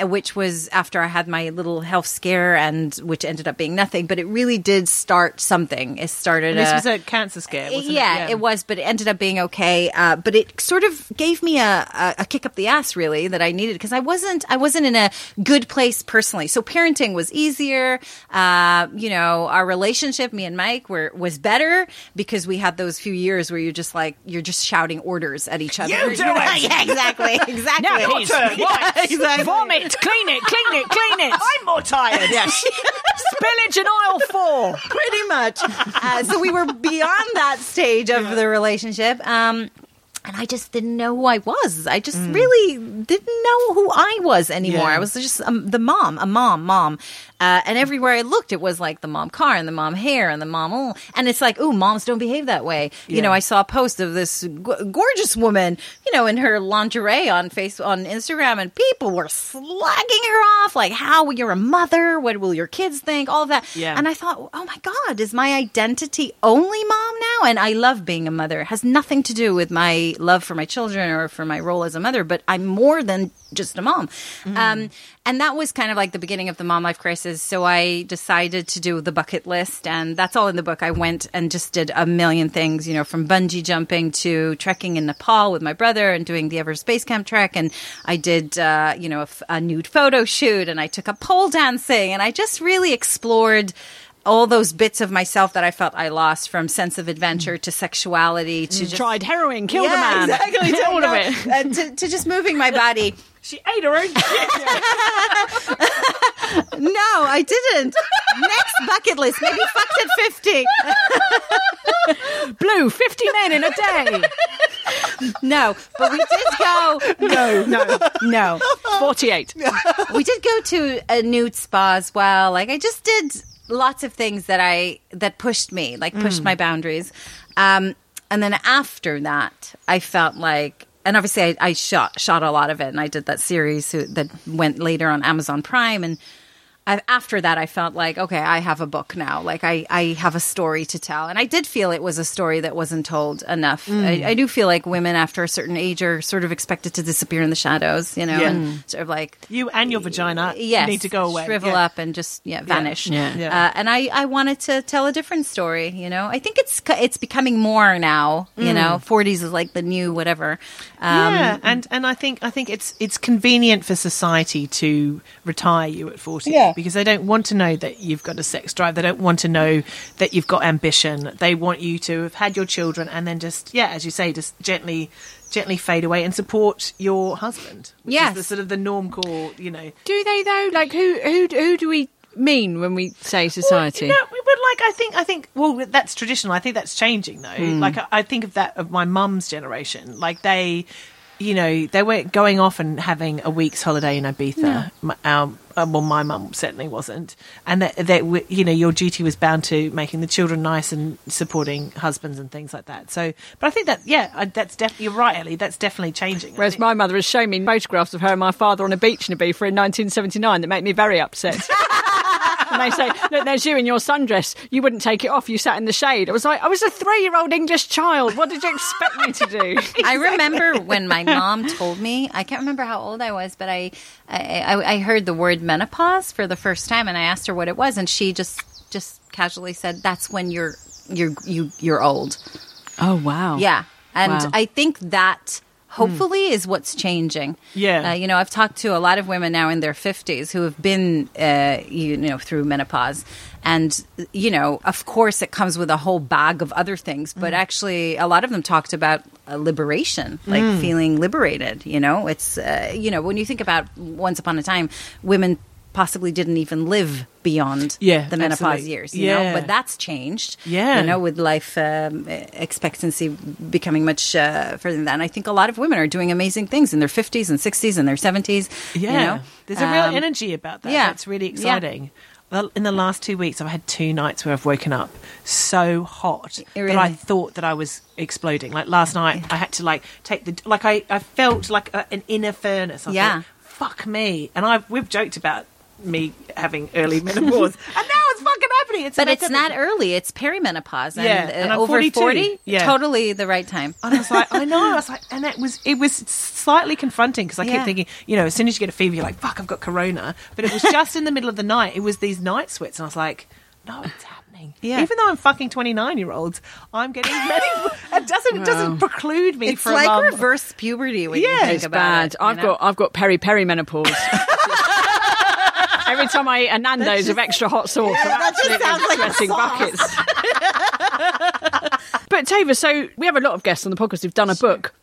um, which was after I had my little health scare and which ended up being nothing. But it really did start something. It started. This was a cancer scare, wasn't it? yeah, it was, but it ended up being okay. Uh, but it sort of gave me a, a, a kick up the ass, really, that I needed because I wasn't I wasn't in a good place personally. So parenting was easier. Uh, you know, our relationship, me and Mike, were was better because we had those few years where you're just like you're just shouting orders at each other. You do know? it! yeah, exactly, exactly. Now, please, Yeah, exactly. Vomit, clean it, clean it, clean it. I'm more tired. Yes. Spillage and aisle four. pretty much. Uh, so we were beyond that stage of the relationship. Um, and I just didn't know who I was. I just really didn't know who I was anymore. Yeah. I was just um, the mom, a mom, mom. Uh, and everywhere I looked, it was like the mom car and the mom hair and the mom. Oh. And it's like, oh, moms don't behave that way. You know, I saw a post of this g- gorgeous woman, you know, in her lingerie on face on Instagram, and people were slagging her off, like, "How you're a mother? What will your kids think?" All of that. Yeah. And I thought, oh my God, is my identity only mom now? And I love being a mother. It has nothing to do with my love for my children or for my role as a mother, but I'm more than just a mom. Um, and that was kind of like the beginning of the mom life crisis. So I decided to do the bucket list, and that's all in the book. I went and just did a million things, you know, from bungee jumping to trekking in Nepal with my brother and doing the Everest Base Camp trek. And I did, uh, you know, a, f- a nude photo shoot, and I took up pole dancing, and I just really explored all those bits of myself that I felt I lost from sense of adventure to sexuality to just Tried heroin, killed yeah, a man. exactly to, you of know, it. uh, to, to just moving my body. She ate her own shit. No, I didn't. Next bucket list, maybe fucked at fifty. Blue, 50 men in a day. No, but we did go. No, no, no. 48. We did go to a nude spa as well. Like I just did lots of things that I that pushed me, like pushed my boundaries. Um, and then after that, I felt like, and obviously I, I shot shot a lot of it, and I did that series that went later on Amazon Prime, and. I, after that, I felt like, okay, I have a book now. Like, I, I have a story to tell. And I did feel it was a story that wasn't told enough. I, I do feel like women after a certain age are sort of expected to disappear in the shadows, you know, Yeah. and sort of like, You and your vagina yes, need to go away. shrivel Yeah. up, and just yeah, vanish. Yeah. Yeah. Uh, and I, I wanted to tell a different story. You know, I think it's it's becoming more now. You know, forties is like the new whatever. Um, yeah, and and I think I think it's it's convenient for society to retire you at forty Yeah. Because they don't want to know that you've got a sex drive. They don't want to know that you've got ambition. They want you to have had your children and then just yeah, as you say, just gently gently fade away and support your husband. Is the sort of the norm core. You know, Do they, though? Like, who, who, who do we mean when we say society? No, but like I think I think well that's traditional. I think that's changing though. Hmm. Like I, I think of that of my mum's generation. Like they, you know, they weren't going off and having a week's holiday in Ibiza. Um, uh, well, my mum certainly wasn't, and that, that you know your duty was bound to making the children nice and supporting husbands and things like that. So, but I think that yeah, that's definitely you're right, Ellie. That's definitely changing. Whereas my mother has shown me photographs of her and my father on a beach in Ibiza in 1979 that make me very upset. and they say, look, there's you in your sundress. You wouldn't take it off. You sat in the shade. I was like, I was a three-year-old English child. What did you expect me to do? I remember when my mom told me. I can't remember how old I was, but I, I, I, I heard the word menopause for the first time, and I asked her what it was, and she just just casually said, "That's when you're you're you you're old." Oh, wow. Yeah, and Wow. I think that hopefully is what's changing. Yeah. uh, you know, I've talked to a lot of women now in their fifties who have been, uh, you know, through menopause, and you know, of course, it comes with a whole bag of other things. But actually, a lot of them talked about uh, liberation, like feeling liberated. You know, it's uh, you know, when you think about once upon a time, women possibly didn't even live beyond Yeah, the menopause absolutely. years. You Yeah. know, but that's changed. Yeah. you know, with life um, expectancy becoming much uh, further than that. And I think a lot of women are doing amazing things in their fifties and sixties and their seventies. Yeah, you know? there's a real Um, energy about that. yeah. that's really Yeah. exciting. Well, in the last two weeks, I've had two nights where I've woken up so hot Really? that I thought that I was exploding. Like last night, I had to like take the like I, I felt like a, an inner furnace. I Yeah. thought, fuck me. And I've we've joked about me having early menopause, and now it's fucking happening. It's But it's not early; it's perimenopause. And, Yeah, uh, and I'm over 42. forty, Yeah. totally the right time. And I was like, I know. I was like, and it was it was slightly confronting because I Yeah. kept thinking, you know, as soon as you get a fever, you're like, fuck, I've got corona. But it was just in the middle of the night. It was these night sweats, and I was like, no, it's happening. Yeah. Even though I'm fucking 29 year olds, I'm getting many. it doesn't it doesn't preclude me It's from. like um, reverse puberty when Yeah, you think it's about Bad. it. I've know? got I've got peri peri menopause. Every time I eat a Nando's with extra hot sauce, I'm that just absolutely sounds like buckets. but Tova, so we have a lot of guests on the podcast. Who've done a book,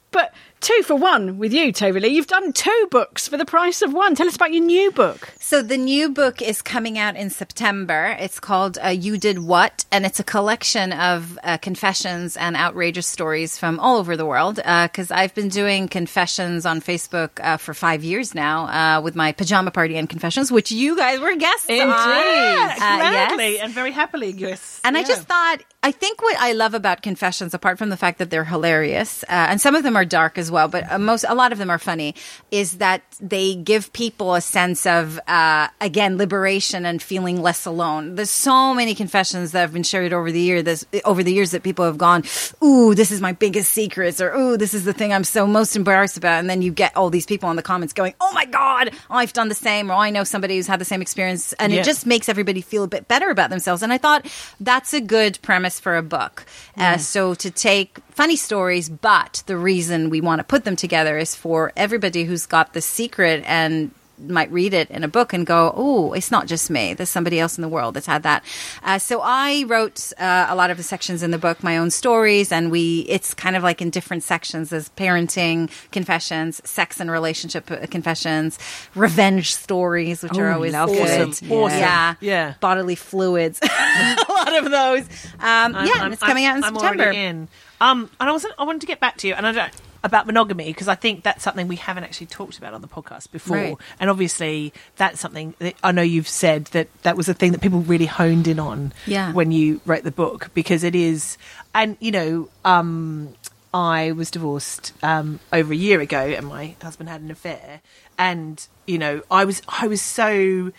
two for one with you, Tova Leigh. You've done two books for the price of one. Tell us about your new book. So the new book is coming out in September. It's called uh, "You Did What," and it's a collection of uh, confessions and outrageous stories from all over the world. Because I've been doing confessions on Facebook uh, for five years now uh, with my pajama party and confessions, which you guys were guests on. Yeah, Uh, yes. and very happily, yes. And I just thought, I think what I love about confessions, apart from the fact that they're hilarious, uh, and some of them are dark as well, but uh, most, a lot of them are funny, is that they give people a sense of, uh, again, liberation and feeling less alone. There's so many confessions that have been shared over the year, this, over the years that people have gone, ooh, this is my biggest secrets, or ooh, this is the thing I'm so most embarrassed about. And then you get all these people in the comments going, oh my God, I've done the same, or I know somebody who's had the same experience. And Yeah. it just makes everybody feel a bit better about themselves. And I thought that's a good premise for a book. Uh, so to take funny stories, but the reason we want to put them together is for everybody who's got the secret and might read it in a book and go, oh, it's not just me. There's somebody else in the world that's had that. Uh, so I wrote uh, a lot of the sections in the book, my own stories, and we. It's kind of like in different sections. as parenting confessions, sex and relationship uh, confessions, revenge stories, which are Oh, always love good. Awesome. Awesome. Yeah, Yeah. bodily fluids. a lot of those. Um, I'm- yeah, I'm- it's coming out in I'm September. in. Um, and I wasn't. I wanted to get back to you, and I don't about monogamy because I think that's something we haven't actually talked about on the podcast before. Right. And obviously, that's something that I know you've said that that was a thing that people really honed in on. Yeah. When you wrote the book, because it is, and you know, um, I was divorced um, over a year ago, and my husband had an affair, and you know, I was I was so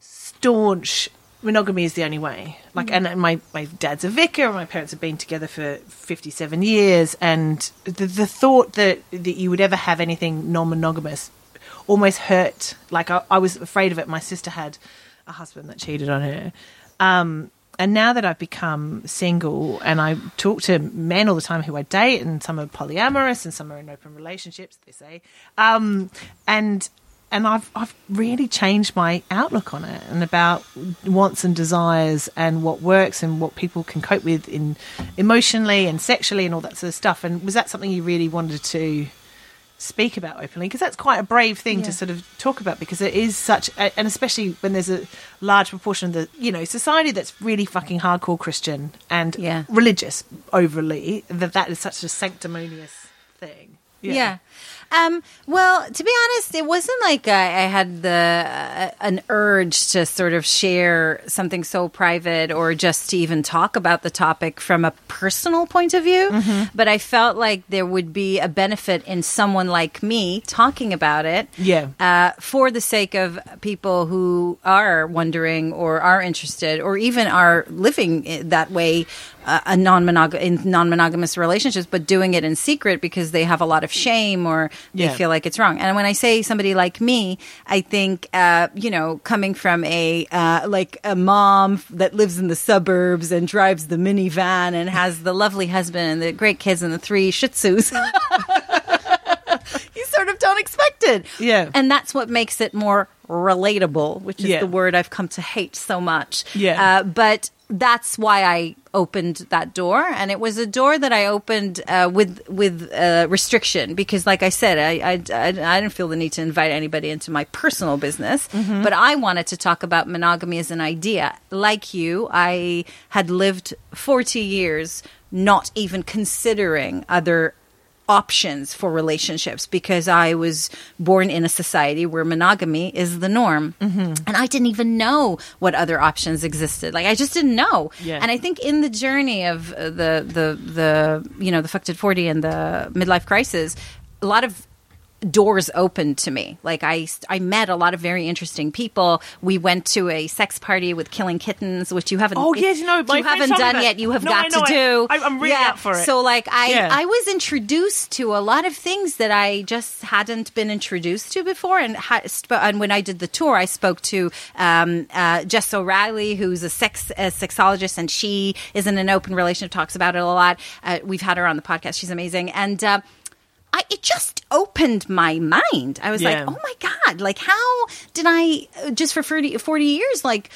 staunch monogamy is the only way. Like and, and my my dad's a vicar and my parents have been together for 57 years and the the thought that that you would ever have anything non-monogamous almost hurt. Like I, I was afraid of it. My sister had a husband that cheated on her. Um and now that I've become single and I talk to men all the time who I date, and some are polyamorous and some are in open relationships, they say, um, and and I've I've really changed my outlook on it and about wants and desires and what works and what people can cope with in emotionally and sexually and all that sort of stuff. And was that something you really wanted to speak about openly? Because that's quite a brave thing to sort of talk about because it is such, a- and especially when there's a large proportion of the you know society that's really fucking hardcore Christian and Yeah. religious overly that that is such a sanctimonious thing. Yeah. Um, well, to be honest, it wasn't like I, I had the uh, an urge to sort of share something so private or just to even talk about the topic from a personal point of view. But I felt like there would be a benefit in someone like me talking about it. Yeah. Uh, for the sake of people who are wondering or are interested or even are living that way uh, a non-monog- in non-monogamous relationships but doing it in secret because they have a lot of shame or they Yeah. feel like it's wrong and when i say somebody like me i think uh, you know coming from a uh, like a mom that lives in the suburbs and drives the minivan and has the lovely husband and the great kids and the three shih tzus you sort of don't expect it. Yeah. And that's what makes it more relatable, which is Yeah. the word I've come to hate so much. Yeah. Uh, but that's why I opened that door, and it was a door that I opened uh, with with uh, restriction because, like I said, I, I I I didn't feel the need to invite anybody into my personal business, but I wanted to talk about monogamy as an idea. Like you, I had lived forty years not even considering other options for relationships because I was born in a society where monogamy is the norm. Mm-hmm. And I didn't even know what other options existed. Like I just didn't know. Yeah. And I think in the journey of uh, the the the you know the fucked at 40 and the midlife crisis, a lot of doors opened to me. Like I, I met a lot of very interesting people. We went to a sex party with Killing Kittens, which you haven't. Oh, yes, no, if my you haven't done yet. You have No, got know, to do. I- I'm really yeah. up for it. So like I, Yeah. I was introduced to a lot of things that I just hadn't been introduced to before. And ha- sp- and when I did the tour, I spoke to um, uh, Jess O'Reilly, who's a sex a sexologist, and she is in an open relationship. Talks about it a lot. Uh, we've had her on the podcast. She's amazing, and. Uh, I, it just opened my mind. I was Yeah. like, oh my God, like how did I, uh, just for 40, 40 years, like,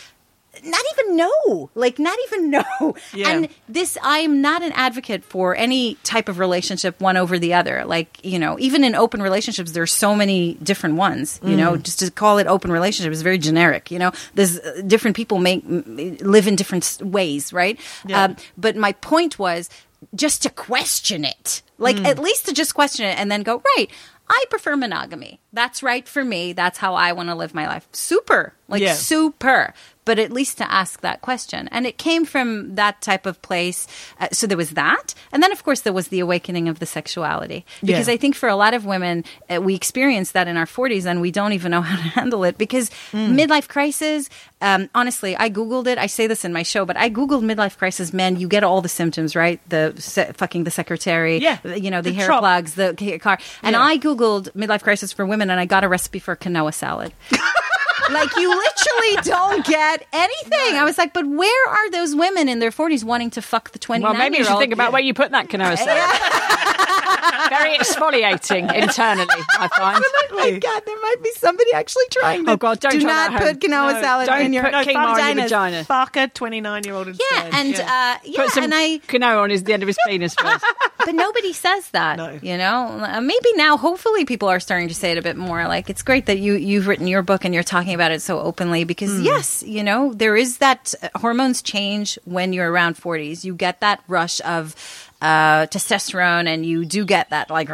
not even know, like, not even know. Yeah. And this, I am not an advocate for any type of relationship, one over the other. Like, you know, even in open relationships, there's so many different ones, you know, just to call it open relationship is very generic, you know, there's uh, different people make, live in different ways, right? Yeah. Um, but my point was just to question it. Like Hmm. at least to just question it and then go right i prefer monogamy. That's right for me. That's how i want to live my life. Super. Like Yeah. super but at least to ask that question. And it came from that type of place. Uh, so there was that. And then of course there was the awakening of the sexuality. Because Yeah. i think for a lot of women uh, we experience that in our 40s and we don't even know how to handle it. Because Hmm. midlife crisis um, honestly i googled it. I say this in my show but i googled midlife crisis men you get all the symptoms right? The se- fucking the secretary Yeah. you know the, The hair plugs the car. And Yeah. i googled midlife crisis for women and i got a recipe for quinoa salad like you literally don't get anything. I was like, but where are those women in their forties wanting to fuck the twenty Well, maybe you should think about where you put that quinoa salad. Very exfoliating internally, I find. Oh my god, there might be somebody actually trying to. Oh, God, don't do try not that at put quinoa home. salad don't in your put quinoa in your vaginas. vagina. Fuck a 29 year old. Yeah, and uh, yeah, Put some and I. quinoa on his, the end of his penis first. But nobody says that. No. You know, Uh, maybe now, hopefully, people are starting to say it a bit more. Like it's great that you you've written your book and you're talking about it so openly because yes, you know, there is that uh, hormones change when you're around 40s. You get that rush of uh, testosterone, and you do get that like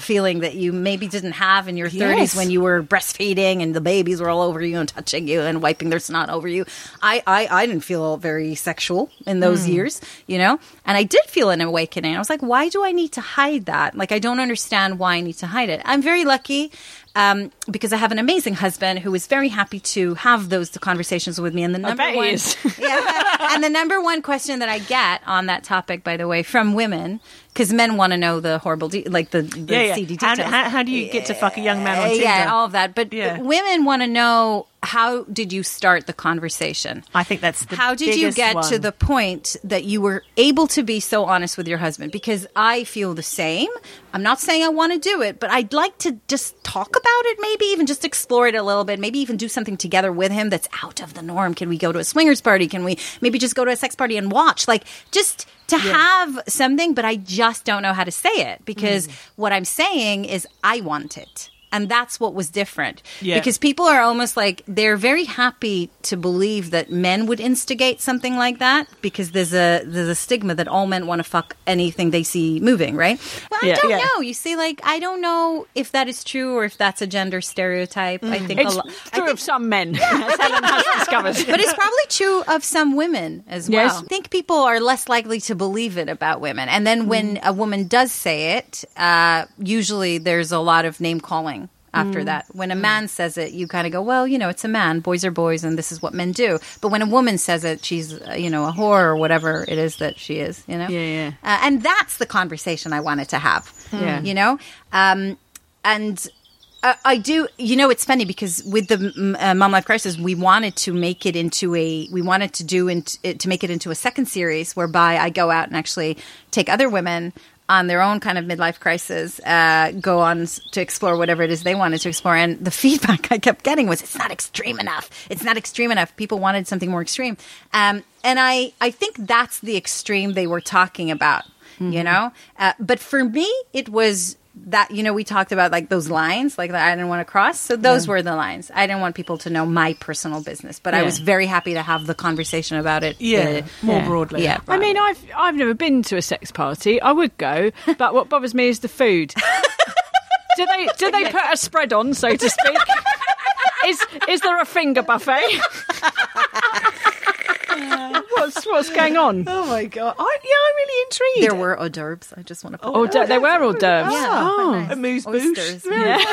feeling that you maybe didn't have in your 30s Yes. when you were breastfeeding and the babies were all over you and touching you and wiping their snot over you. I I, I didn't feel very sexual in those years, you know, and I did feel an awakening. I was like, why do I need to hide that? Like, I don't understand why I need to hide it. I'm very lucky. Um, because I have an amazing husband who is very happy to have those conversations with me. And the number one, yeah, and the number one question that I get on that topic, by the way, from women, because men want to know the horrible, de- like the, the yeah, yeah. CD How, details. how, how do you get to fuck a young man on Tinder? yeah, all of that. But Yeah. women want to know how did you start the conversation? I think that's the how did you get to the point that you were able to be so honest with your husband? Because I feel the same. I'm not saying I want to do it, but I'd like to just talk about it, maybe even just explore it a little bit, maybe even do something together with him that's out of the norm. Can we go to a swingers party? Can we maybe just go to a sex party and watch? Like just to have something, but I just don't know how to say it because Mm. what I'm saying is I want it. And that's what was different. Yeah. Because people are almost like they're very happy to believe that men would instigate something like that because there's a there's a stigma that all men want to fuck anything they see moving, right? Well, I Yeah. don't Yeah. know. You see, like I don't know if that is true or if that's a gender stereotype. I think It's a lot. true of some men, as Helen has discovered. But it's probably true of some women as well. Yes. I think people are less likely to believe it about women. And then when a woman does say it, uh, usually there's a lot of name calling after that. When a man says it, you kind of go, well, you know, it's a man. Boys are boys, and this is what men do. But when a woman says it, she's, uh, you know, a whore or whatever it is that she is, you know? Yeah, yeah. Uh, and that's the conversation I wanted to have. Yeah. You know? Um, and uh, I do. You know, it's funny because with the mm, uh, Mom Life Crisis, we wanted to make it into a. We wanted to do in, to make it into a second series whereby I go out and actually take other women on their own kind of midlife crisis, uh, go on to explore whatever it is they wanted to explore. And the feedback I kept getting was, "It's not extreme enough. It's not extreme enough." People wanted something more extreme, um, and I I think that's the extreme they were talking about. You know, uh, but for me, it was that you know we talked about like those lines like that I didn't want to cross. So those were the lines. I didn't want people to know my personal business, but I was very happy to have the conversation about it. Yeah, uh, more Yeah. broadly. Yeah. I mean, I've I've never been to a sex party. I would go, but what bothers me is the food. do they do they put a spread on, so to speak? is is there a finger buffet? what's what's going on? Oh my god! I, yeah, I'm really intrigued. There were hors d'oeuvres. I just want to. Oh, d- they were hors d'oeuvres. Yeah. Oh. a moose Oysters. bouche. Yeah.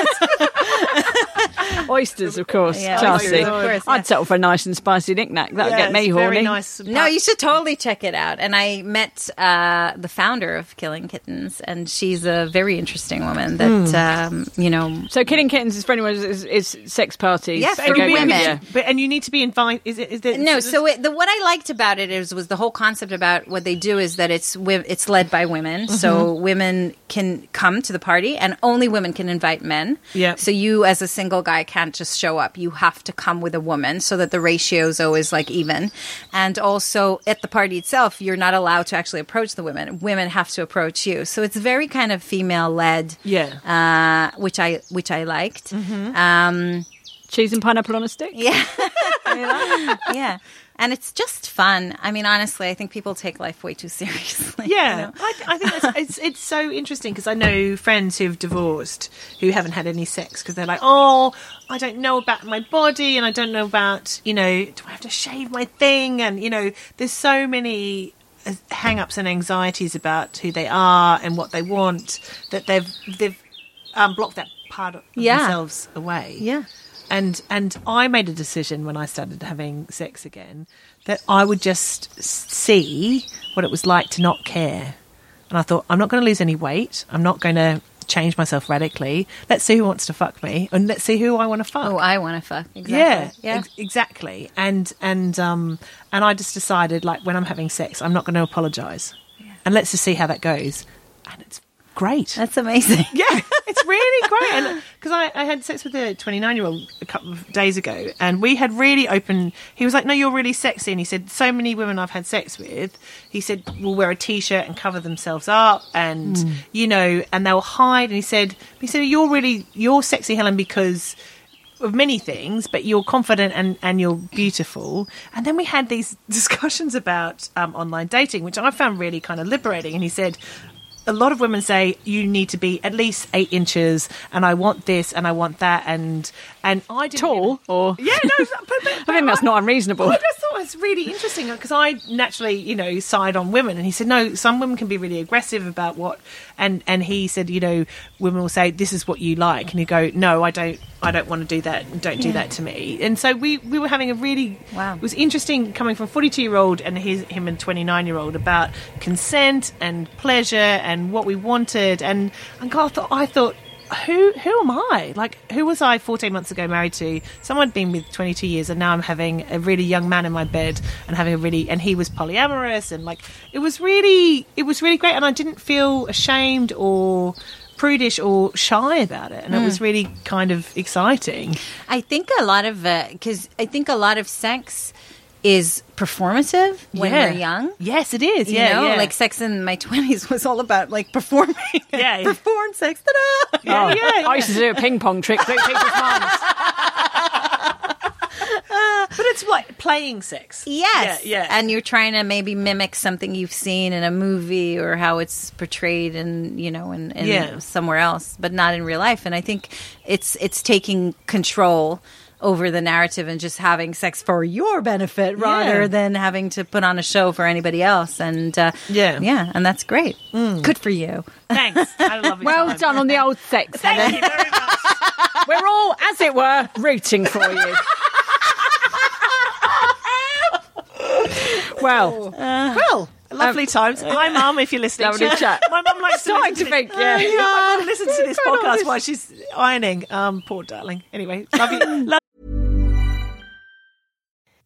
Oysters, of course. Yeah, Classy. oysters, of course, yeah. I'd settle for a nice and spicy knick-knack. That'd Yeah, get me it's horny. Very nice. No, you should totally check it out. And I met uh, the founder of Killing Kittens, and she's a very interesting woman. That um, you know, So, Killing Kittens is for anyone is, is sex parties. Yes, for women. yeah. But and you need to be invited. Is it? Is there, no. So it, the what I liked about it is was the whole concept about what they do is that it's it's led by women, so women can come to the party, and only women can invite men. Yeah. So you, as a single guy, can't just show up. You have to come with a woman, so that the ratio is always like even. And also at the party itself, you're not allowed to actually approach the women. Women have to approach you. So it's very kind of female led. Yeah. Uh, which I which I liked. Um, Cheese and pineapple on a stick. yeah. yeah. And it's just fun. I mean, honestly, I think people take life way too seriously. you Yeah, know? I, I think it's it's so interesting because I know friends who've divorced who haven't had any sex because they're like, oh, I don't know about my body and I don't know about you know, do I have to shave my thing? And you know, there's so many uh, hang-ups and anxieties about who they are and what they want that they've they've um, blocked that part of Yeah. themselves away. Yeah. And and I made a decision when I started having sex again that I would just see what it was like to not care. And I thought I'm not going to lose any weight. I'm not going to change myself radically. Let's see who wants to fuck me, and let's see who I want to fuck. Oh, I want to fuck. Exactly. Yeah, Yeah. ex- exactly. And and um and I just decided like when I'm having sex, I'm not going to apologize, and let's just see how that goes. And it's great. That's amazing. Yeah, it's really great. And because I, I had sex with a 29 year old a couple of days ago, and we had really open. He was like, "No, you're really sexy," and he said, "So many women I've had sex with," he said, "will wear a t-shirt and cover themselves up, and you know, and they'll hide." And he said, "He said you're really you're sexy, Helen, because." Of many things, but you're confident and, and you're beautiful. And then we had these discussions about um, online dating, which I found really kind of liberating. And he said, a lot of women say you need to be at least eight inches, and I want this and I want that, and and I didn't Tall or yeah, no, but, but, I think that's not unreasonable. I just thought it was really interesting because I naturally, you know, side on women, and he said no, some women can be really aggressive about what, and and he said, you know, women will say this is what you like, and you go, no, I don't, I don't want to do that, don't do that to me, and so we we were having a really, Wow. it was interesting coming from forty two year old and his him and twenty nine year old about consent and pleasure and what we wanted, and and God, I thought I thought who who am I? Like who was I 14 months ago married to? Someone I'd been with 22 years, and now I'm having a really young man in my bed and having a really and he was polyamorous and like it was really it was really great, and I didn't feel ashamed or prudish or shy about it, and it mm. was really kind of exciting. I think a lot of because I think a lot of sex is performative when Yeah. we're young. Yes, it is. You yeah, know, yeah. like sex in my twenties was all about like performing. Yeah. perform sex. Ta-da! yeah, yeah, yeah. I used to do a ping pong trick, blew people's minds. but it's like playing sex. Yes. Yeah, yeah. And you're trying to maybe mimic something you've seen in a movie or how it's portrayed in, you know, in, in Yeah. somewhere else, but not in real life. And I think it's it's taking control over the narrative and just having sex for your benefit rather Yeah. than having to put on a show for anybody else. And uh, Yeah. yeah, and that's great. Good for you. Thanks. I love it. Well done on the old sex, Thank Helen. you very much. We're all, as it were, rooting for you. well, Well, lovely times. Hi, Mum, if you're listening. Lovely She- chat. My mum likes Starting to, to listen think, yeah. Yeah, my mum listens to this podcast while she's ironing. Um, poor darling. Anyway, love you. Love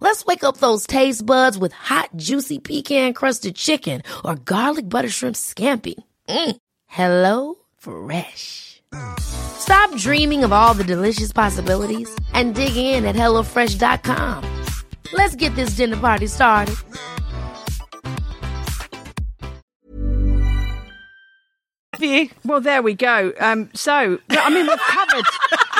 Let's wake up those taste buds with hot, juicy pecan crusted chicken or garlic butter shrimp scampi. Mm. Hello Fresh. Stop dreaming of all the delicious possibilities and dig in at HelloFresh.com. Let's get this dinner party started. Well, there we go. Um, so, I mean, we've covered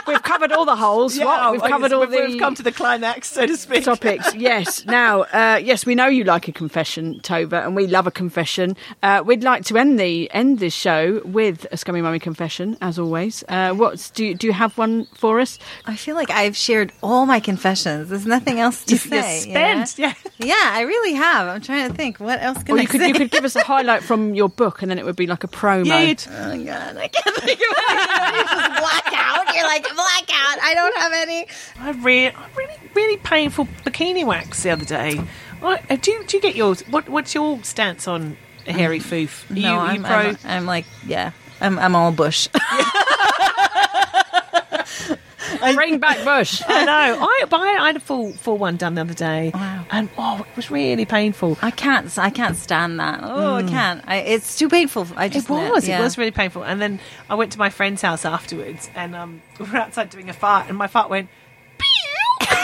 we've covered all the holes. what? We've covered all we've, the we've come to the climax, so to speak. topics. Yes. Now, uh, yes, we know you like a confession, Tova, and we love a confession. Uh, we'd like to end the end this show with a scummy mummy confession, as always. Uh, what's do you, do you have one for us? I feel like I've shared all my confessions. There's nothing else to You say. you know? yeah. Yeah, I really have. I'm trying to think. What else can Or I you could say? you could give us a highlight from your book, and then it would be like a promo. Yeah, Oh god, I can't think of. You just black out. You're like black out. I don't have any. I re- I really, really painful bikini wax the other day. What, uh, do, you, do you get yours? What, what's your stance on a hairy foof? Are No, you, are I'm, you pro? I'm, I'm like, yeah, I'm, I'm all bush. Bring back Bush. I know. I, I, I had a full, full one done the other day, Wow. and oh, it was really painful. I can't. I can't stand that. Oh, I can't. I, it's too painful. I just It was. yeah. It was really painful. And then I went to my friend's house afterwards, and um, we were outside doing a fart, and my fart went.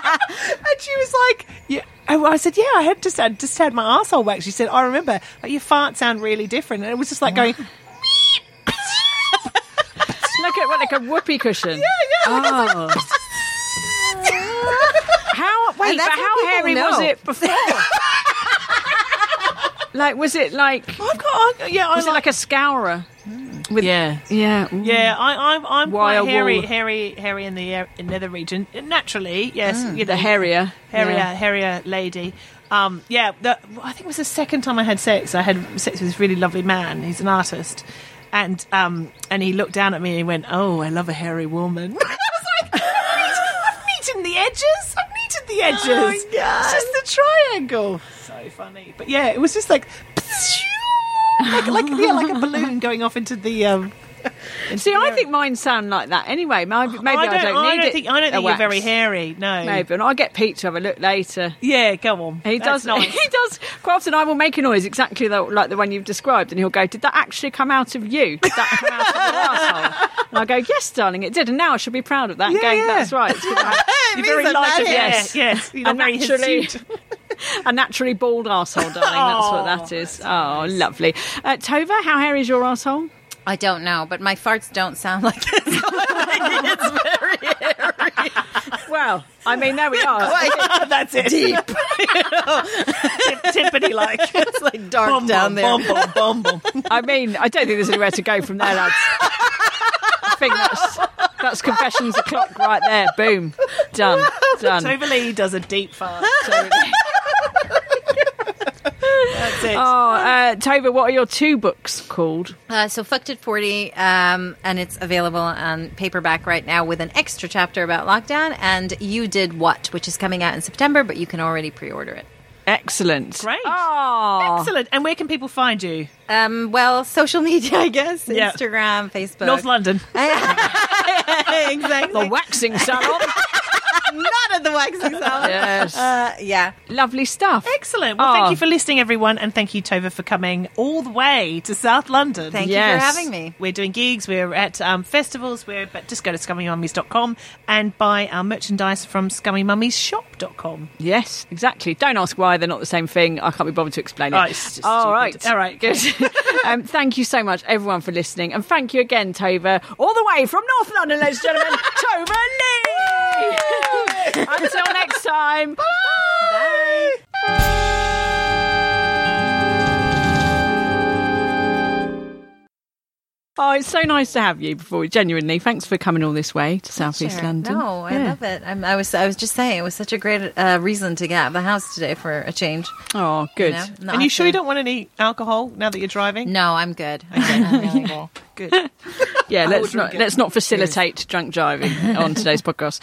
And she was like, "Yeah." I said, "Yeah, I had just had just had my asshole waxed." She said, "I remember. Like, your fart sound really different." And it was just like going. Look at what like a whoopee cushion. Yeah, yeah. Oh. how wait, but how what people hairy was it before? like was it like I've got, I, yeah, I was it like a scourer? With, Yeah. yeah, Ooh. Yeah, I, I'm I'm Wire quite hairy, wool. hairy, hairy in the air- in nether region. Naturally, yes, you know, The hairier, hairier, Yeah. hairier lady. Um, yeah, the, I think it was the second time I had sex. I had sex with this really lovely man. He's an artist, and um, and he looked down at me and he went, "Oh, I love a hairy woman." I was like, "I've neaten the edges. I've neaten the edges. Oh, It's just the triangle." So funny, but yeah, it was just like. like, like yeah, like a balloon going off into the um, See, I think mine sound like that anyway. Maybe, maybe I, I don't, need I don't it. Think, I don't think you're wax. very hairy. No, Maybe, and I'll get Pete to have a look later. Yeah, go on. He That's does. nice. He does. Quite often, I will make a noise exactly the, like the one you've described, and he'll go, "Did that actually come out of you? Did that come out of your asshole?" And I go, "Yes, darling, it did." And now I should be proud of that. Yeah, going, yeah. That's right. It's 'cause I- You're very light of yes. yes, yes. You're And very naturally- a naturally bald asshole, darling. That's what that is. Oh, lovely. Uh, Tova, how hairy is your asshole? I don't know, but my farts don't sound like this. So I think it's very hairy. Well, I mean, there we are. That's it. Deep. timpani like. It's like dark down there. Bum, bum, bum, bum, bum. I mean, I don't think there's anywhere to go from there, lads. I think that's that's confessions o'clock right there. Boom, done, done. Tova Leigh does a deep fart. That's it. Oh, uh, Tova, what are your two books called? Uh, so fucked at 40 um, and it's available on paperback right now with an extra chapter about lockdown and you did what which is coming out in september but you can already pre-order it Excellent. Great. Oh, Excellent. And where can people find you? um, well social media i guess Yeah. instagram facebook North London. exactly the waxing salon. Not at the waxing salve. Yes. Uh, yeah. Lovely stuff. Excellent. Well, Oh. thank you for listening, everyone, and thank you, Tova, for coming all the way to South London. Thank Yes. you for having me. We're doing gigs, we're at um, festivals, we're but just go to scummymummies.com and buy our merchandise from scummymummieSshop.com. Yes, exactly. Don't ask why they're not the same thing. I can't be bothered to explain it. Oh, it's just All stupid. right. All right, good. um, thank you so much, everyone, for listening. And thank you again, Tova, all the way from North London, ladies and gentlemen, Tova Leigh. Until next time. Bye. Bye. Oh, it's so nice to have you. Before genuinely, thanks for coming all this way to South East Sure. London. No, I Yeah. love it. I'm, I was I was just saying it was such a great uh, reason to get out of the house today for a change. Oh, good. know? Not and you sure to- you don't want any alcohol now that you're driving? No, I'm good. I'm. Really good. Good. Yeah, let's not let's not facilitate drunk driving on today's podcast.